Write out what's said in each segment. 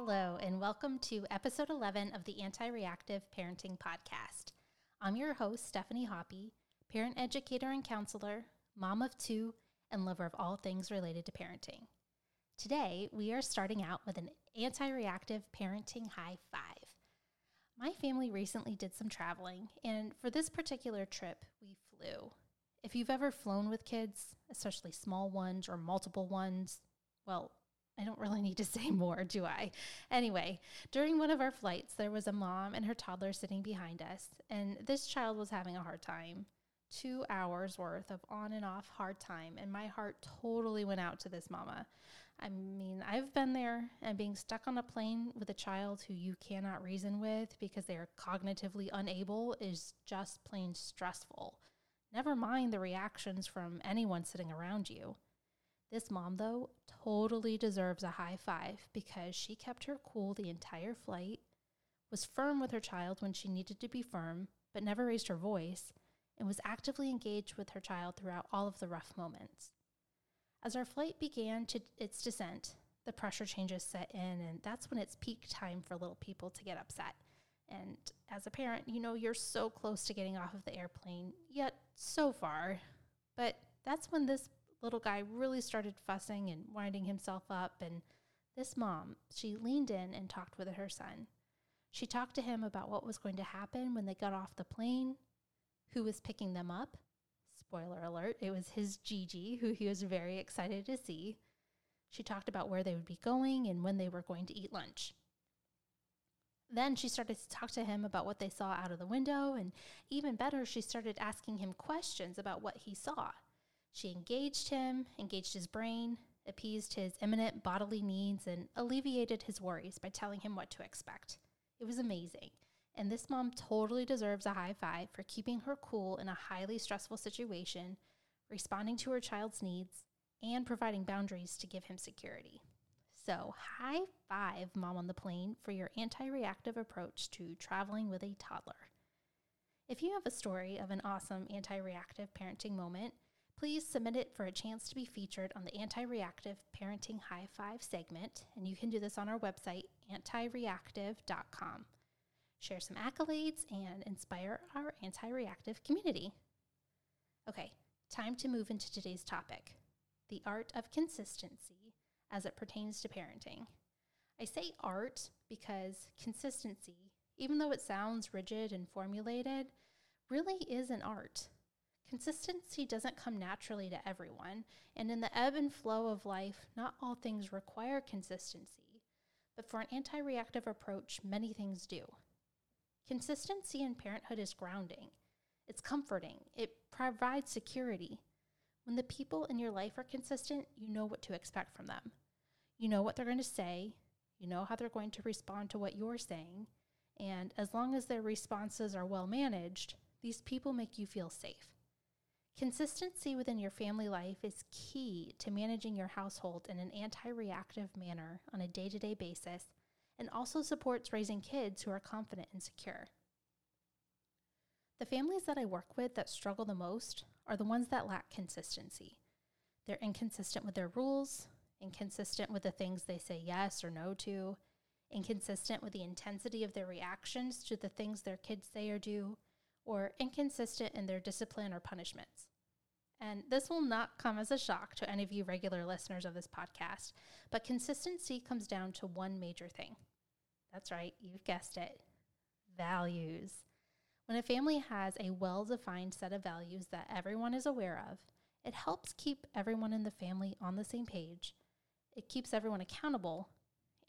Hello, and welcome to episode 11 of the Anti Reactive Parenting Podcast. I'm your host, Stephanie Hoppy, parent educator and counselor, mom of two, and lover of all things related to parenting. Today, we are starting out with an anti reactive parenting high five. My family recently did some traveling, and for this particular trip, we flew. If you've ever flown with kids, especially small ones or multiple ones, well, I don't really need to say more, do I? Anyway, during one of our flights, there was a mom and her toddler sitting behind us, and this child was having a hard time. Two hours worth of on and off hard time, and my heart totally went out to this mama. I mean, I've been there, and being stuck on a plane with a child who you cannot reason with because they are cognitively unable is just plain stressful. Never mind the reactions from anyone sitting around you. This mom, though, totally deserves a high five because she kept her cool the entire flight, was firm with her child when she needed to be firm, but never raised her voice, and was actively engaged with her child throughout all of the rough moments. As our flight began to its descent, the pressure changes set in, and that's when it's peak time for little people to get upset. And as a parent, you know you're so close to getting off of the airplane, yet so far. But that's when this little guy really started fussing and winding himself up. And this mom, she leaned in and talked with her son. She talked to him about what was going to happen when they got off the plane, who was picking them up. Spoiler alert, it was his Gigi, who he was very excited to see. She talked about where they would be going and when they were going to eat lunch. Then she started to talk to him about what they saw out of the window, and even better, she started asking him questions about what he saw. She engaged him, engaged his brain, appeased his imminent bodily needs, and alleviated his worries by telling him what to expect. It was amazing. And this mom totally deserves a high five for keeping her cool in a highly stressful situation, responding to her child's needs, and providing boundaries to give him security. So, high five, mom on the plane, for your anti reactive approach to traveling with a toddler. If you have a story of an awesome anti reactive parenting moment, Please submit it for a chance to be featured on the Anti Reactive Parenting High Five segment, and you can do this on our website, antireactive.com. Share some accolades and inspire our anti reactive community. Okay, time to move into today's topic the art of consistency as it pertains to parenting. I say art because consistency, even though it sounds rigid and formulated, really is an art. Consistency doesn't come naturally to everyone, and in the ebb and flow of life, not all things require consistency, but for an anti reactive approach, many things do. Consistency in parenthood is grounding, it's comforting, it provides security. When the people in your life are consistent, you know what to expect from them. You know what they're going to say, you know how they're going to respond to what you're saying, and as long as their responses are well managed, these people make you feel safe. Consistency within your family life is key to managing your household in an anti reactive manner on a day to day basis and also supports raising kids who are confident and secure. The families that I work with that struggle the most are the ones that lack consistency. They're inconsistent with their rules, inconsistent with the things they say yes or no to, inconsistent with the intensity of their reactions to the things their kids say or do, or inconsistent in their discipline or punishments. And this will not come as a shock to any of you regular listeners of this podcast, but consistency comes down to one major thing. That's right, you've guessed it values. When a family has a well defined set of values that everyone is aware of, it helps keep everyone in the family on the same page. It keeps everyone accountable,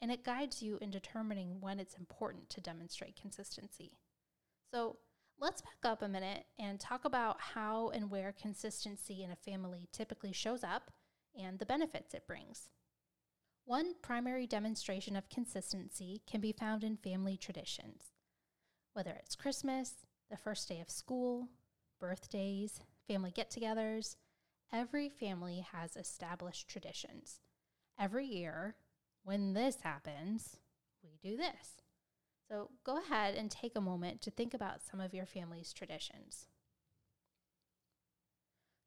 and it guides you in determining when it's important to demonstrate consistency. So, Let's back up a minute and talk about how and where consistency in a family typically shows up and the benefits it brings. One primary demonstration of consistency can be found in family traditions. Whether it's Christmas, the first day of school, birthdays, family get togethers, every family has established traditions. Every year, when this happens, we do this. So go ahead and take a moment to think about some of your family's traditions.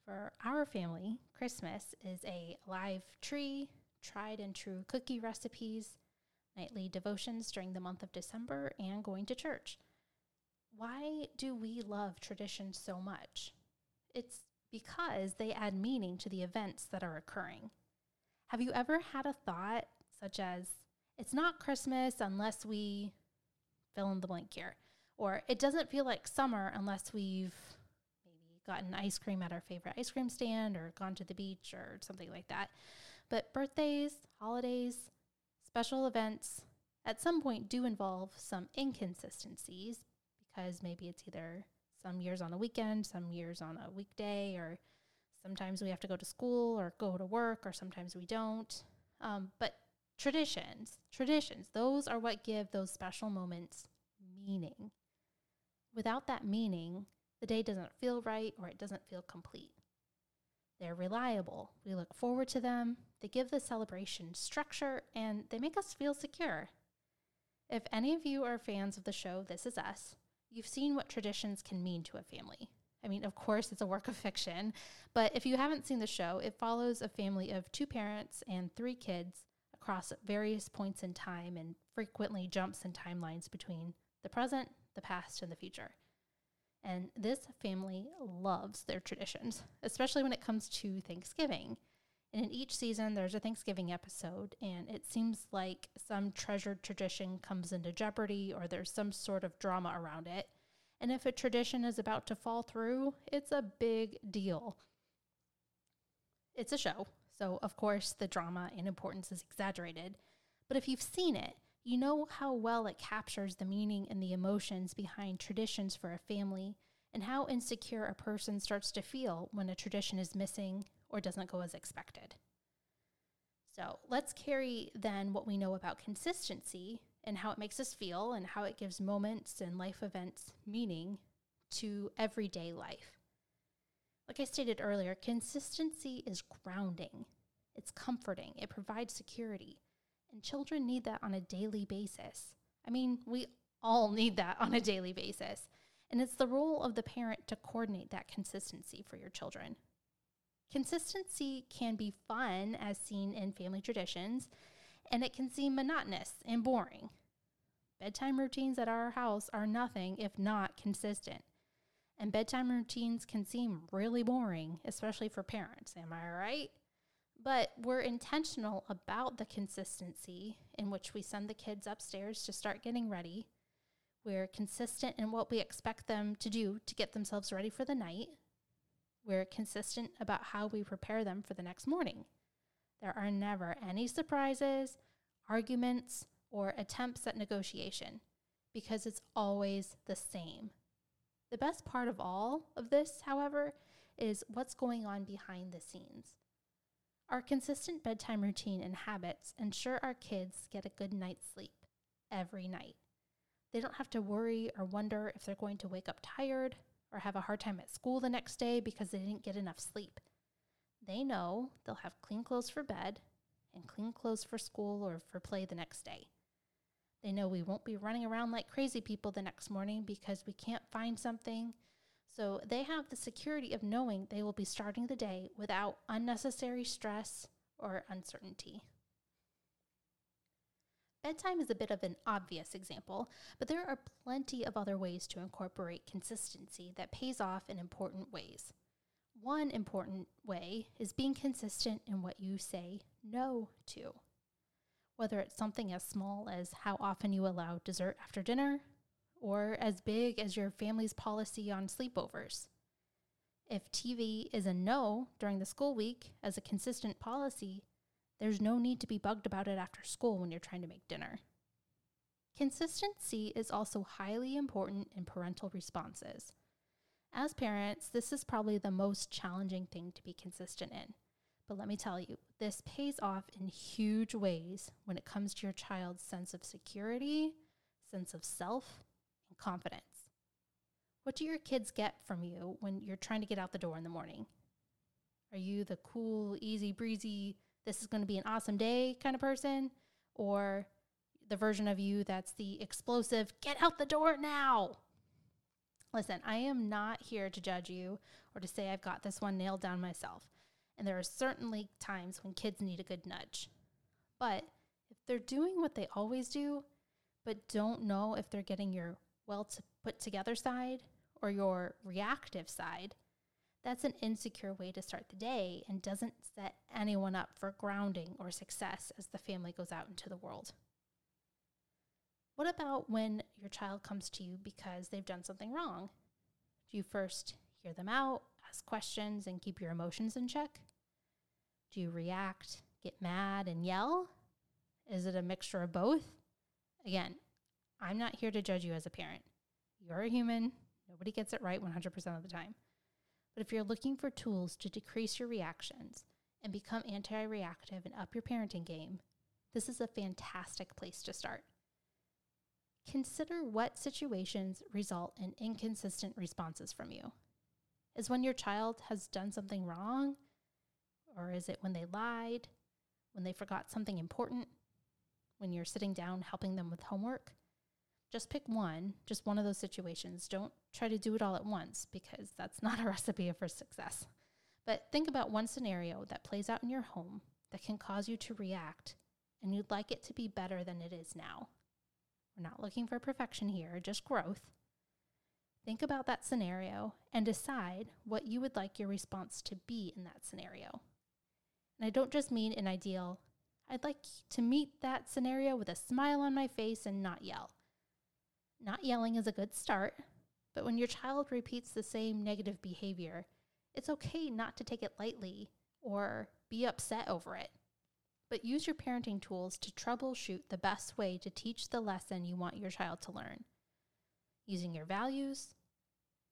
For our family, Christmas is a live tree, tried and true cookie recipes, nightly devotions during the month of December, and going to church. Why do we love traditions so much? It's because they add meaning to the events that are occurring. Have you ever had a thought such as, it's not Christmas unless we fill in the blank here, or it doesn't feel like summer unless we've maybe gotten ice cream at our favorite ice cream stand or gone to the beach or something like that. But birthdays, holidays, special events at some point do involve some inconsistencies because maybe it's either some years on a weekend, some years on a weekday, or sometimes we have to go to school or go to work, or sometimes we don't. Um, but traditions, traditions, those are what give those special moments meaning. Without that meaning, the day doesn't feel right or it doesn't feel complete. They're reliable. We look forward to them. They give the celebration structure and they make us feel secure. If any of you are fans of the show This Is Us, you've seen what traditions can mean to a family. I mean, of course, it's a work of fiction, but if you haven't seen the show, it follows a family of two parents and three kids across various points in time and frequently jumps in timelines between the present, the past, and the future. And this family loves their traditions, especially when it comes to Thanksgiving. And in each season, there's a Thanksgiving episode, and it seems like some treasured tradition comes into jeopardy or there's some sort of drama around it. And if a tradition is about to fall through, it's a big deal. It's a show, so of course the drama and importance is exaggerated. But if you've seen it, you know how well it captures the meaning and the emotions behind traditions for a family and how insecure a person starts to feel when a tradition is missing or doesn't go as expected. So let's carry then what we know about consistency and how it makes us feel and how it gives moments and life events meaning to everyday life. Like I stated earlier, consistency is grounding, it's comforting, it provides security. And children need that on a daily basis. I mean, we all need that on a daily basis. And it's the role of the parent to coordinate that consistency for your children. Consistency can be fun, as seen in family traditions, and it can seem monotonous and boring. Bedtime routines at our house are nothing if not consistent. And bedtime routines can seem really boring, especially for parents. Am I right? But we're intentional about the consistency in which we send the kids upstairs to start getting ready. We're consistent in what we expect them to do to get themselves ready for the night. We're consistent about how we prepare them for the next morning. There are never any surprises, arguments, or attempts at negotiation because it's always the same. The best part of all of this, however, is what's going on behind the scenes. Our consistent bedtime routine and habits ensure our kids get a good night's sleep every night. They don't have to worry or wonder if they're going to wake up tired or have a hard time at school the next day because they didn't get enough sleep. They know they'll have clean clothes for bed and clean clothes for school or for play the next day. They know we won't be running around like crazy people the next morning because we can't find something. So they have the security of knowing they will be starting the day without unnecessary stress or uncertainty. Bedtime is a bit of an obvious example, but there are plenty of other ways to incorporate consistency that pays off in important ways. One important way is being consistent in what you say no to. Whether it's something as small as how often you allow dessert after dinner, or as big as your family's policy on sleepovers. If TV is a no during the school week as a consistent policy, there's no need to be bugged about it after school when you're trying to make dinner. Consistency is also highly important in parental responses. As parents, this is probably the most challenging thing to be consistent in. But let me tell you, this pays off in huge ways when it comes to your child's sense of security, sense of self, and confidence. What do your kids get from you when you're trying to get out the door in the morning? Are you the cool, easy breezy, this is going to be an awesome day kind of person, or the version of you that's the explosive, get out the door now. Listen, I am not here to judge you or to say I've got this one nailed down myself. And there are certainly times when kids need a good nudge. But if they're doing what they always do, but don't know if they're getting your well to put together side or your reactive side, that's an insecure way to start the day and doesn't set anyone up for grounding or success as the family goes out into the world. What about when your child comes to you because they've done something wrong? Do you first hear them out, ask questions, and keep your emotions in check? Do you react, get mad, and yell? Is it a mixture of both? Again, I'm not here to judge you as a parent. You're a human. Nobody gets it right 100% of the time. But if you're looking for tools to decrease your reactions and become anti reactive and up your parenting game, this is a fantastic place to start. Consider what situations result in inconsistent responses from you. Is when your child has done something wrong? Or is it when they lied? When they forgot something important? When you're sitting down helping them with homework? Just pick one, just one of those situations. Don't try to do it all at once because that's not a recipe for success. But think about one scenario that plays out in your home that can cause you to react and you'd like it to be better than it is now. We're not looking for perfection here, just growth. Think about that scenario and decide what you would like your response to be in that scenario. And I don't just mean an ideal, I'd like to meet that scenario with a smile on my face and not yell. Not yelling is a good start, but when your child repeats the same negative behavior, it's okay not to take it lightly or be upset over it. But use your parenting tools to troubleshoot the best way to teach the lesson you want your child to learn. Using your values,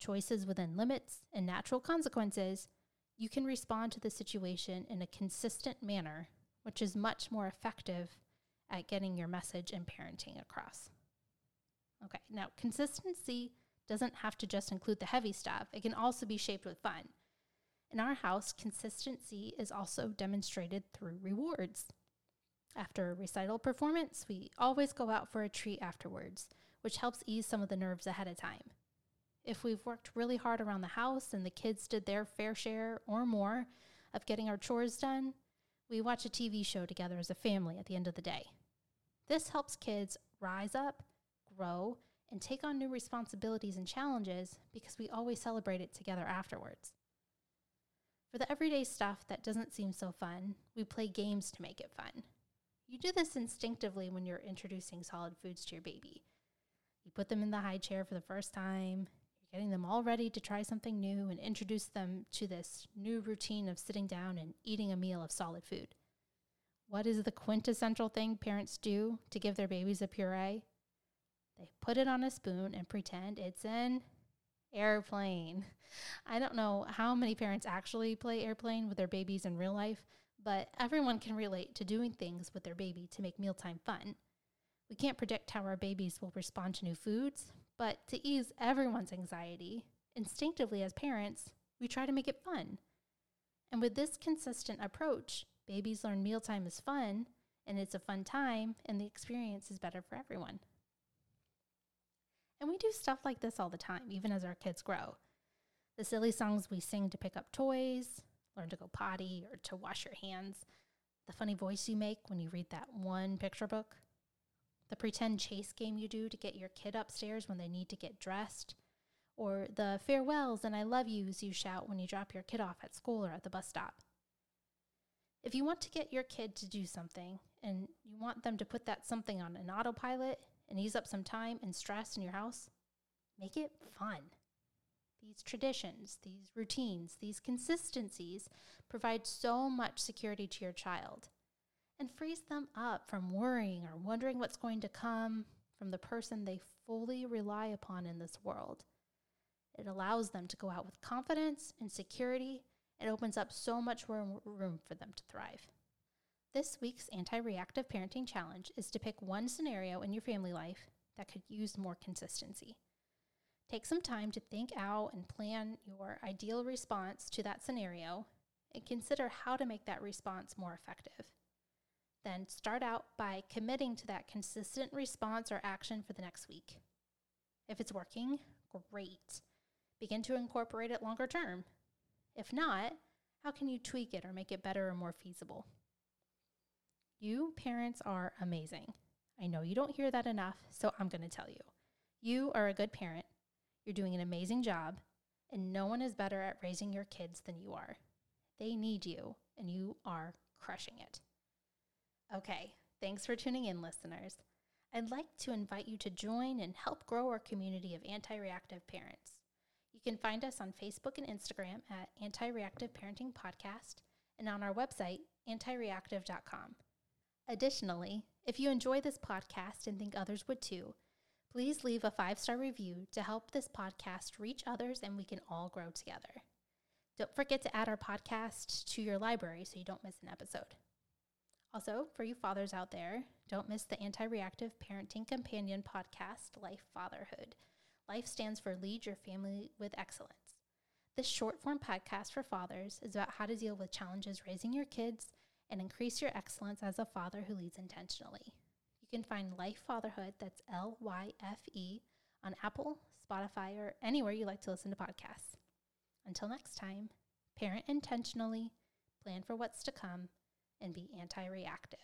choices within limits, and natural consequences, you can respond to the situation in a consistent manner, which is much more effective at getting your message and parenting across. Okay, now consistency doesn't have to just include the heavy stuff, it can also be shaped with fun. In our house, consistency is also demonstrated through rewards. After a recital performance, we always go out for a treat afterwards, which helps ease some of the nerves ahead of time. If we've worked really hard around the house and the kids did their fair share or more of getting our chores done, we watch a TV show together as a family at the end of the day. This helps kids rise up grow, and take on new responsibilities and challenges because we always celebrate it together afterwards. For the everyday stuff that doesn't seem so fun, we play games to make it fun. You do this instinctively when you're introducing solid foods to your baby. You put them in the high chair for the first time, getting them all ready to try something new and introduce them to this new routine of sitting down and eating a meal of solid food. What is the quintessential thing parents do to give their babies a puree? They put it on a spoon and pretend it's an airplane. I don't know how many parents actually play airplane with their babies in real life, but everyone can relate to doing things with their baby to make mealtime fun. We can't predict how our babies will respond to new foods, but to ease everyone's anxiety, instinctively as parents, we try to make it fun. And with this consistent approach, babies learn mealtime is fun, and it's a fun time, and the experience is better for everyone. And we do stuff like this all the time, even as our kids grow. The silly songs we sing to pick up toys, learn to go potty, or to wash your hands. The funny voice you make when you read that one picture book. The pretend chase game you do to get your kid upstairs when they need to get dressed. Or the farewells and I love yous you shout when you drop your kid off at school or at the bus stop. If you want to get your kid to do something and you want them to put that something on an autopilot, and ease up some time and stress in your house, make it fun. These traditions, these routines, these consistencies provide so much security to your child and frees them up from worrying or wondering what's going to come from the person they fully rely upon in this world. It allows them to go out with confidence and security. It opens up so much room, room for them to thrive. This week's anti reactive parenting challenge is to pick one scenario in your family life that could use more consistency. Take some time to think out and plan your ideal response to that scenario and consider how to make that response more effective. Then start out by committing to that consistent response or action for the next week. If it's working, great. Begin to incorporate it longer term. If not, how can you tweak it or make it better or more feasible? You parents are amazing. I know you don't hear that enough, so I'm going to tell you. You are a good parent. You're doing an amazing job, and no one is better at raising your kids than you are. They need you, and you are crushing it. Okay, thanks for tuning in, listeners. I'd like to invite you to join and help grow our community of anti reactive parents. You can find us on Facebook and Instagram at Anti Reactive Parenting Podcast and on our website, antireactive.com. Additionally, if you enjoy this podcast and think others would too, please leave a five star review to help this podcast reach others and we can all grow together. Don't forget to add our podcast to your library so you don't miss an episode. Also, for you fathers out there, don't miss the Anti Reactive Parenting Companion podcast, LYFE Fatherhood. LYFE stands for Lead Your Family with Excellence. This short form podcast for fathers is about how to deal with challenges raising your kids and increase your excellence as a father who leads intentionally. You can find LYFE Fatherhood, that's L Y F E, on Apple, Spotify, or anywhere you like to listen to podcasts. Until next time, parent intentionally, plan for what's to come, and be anti reactive.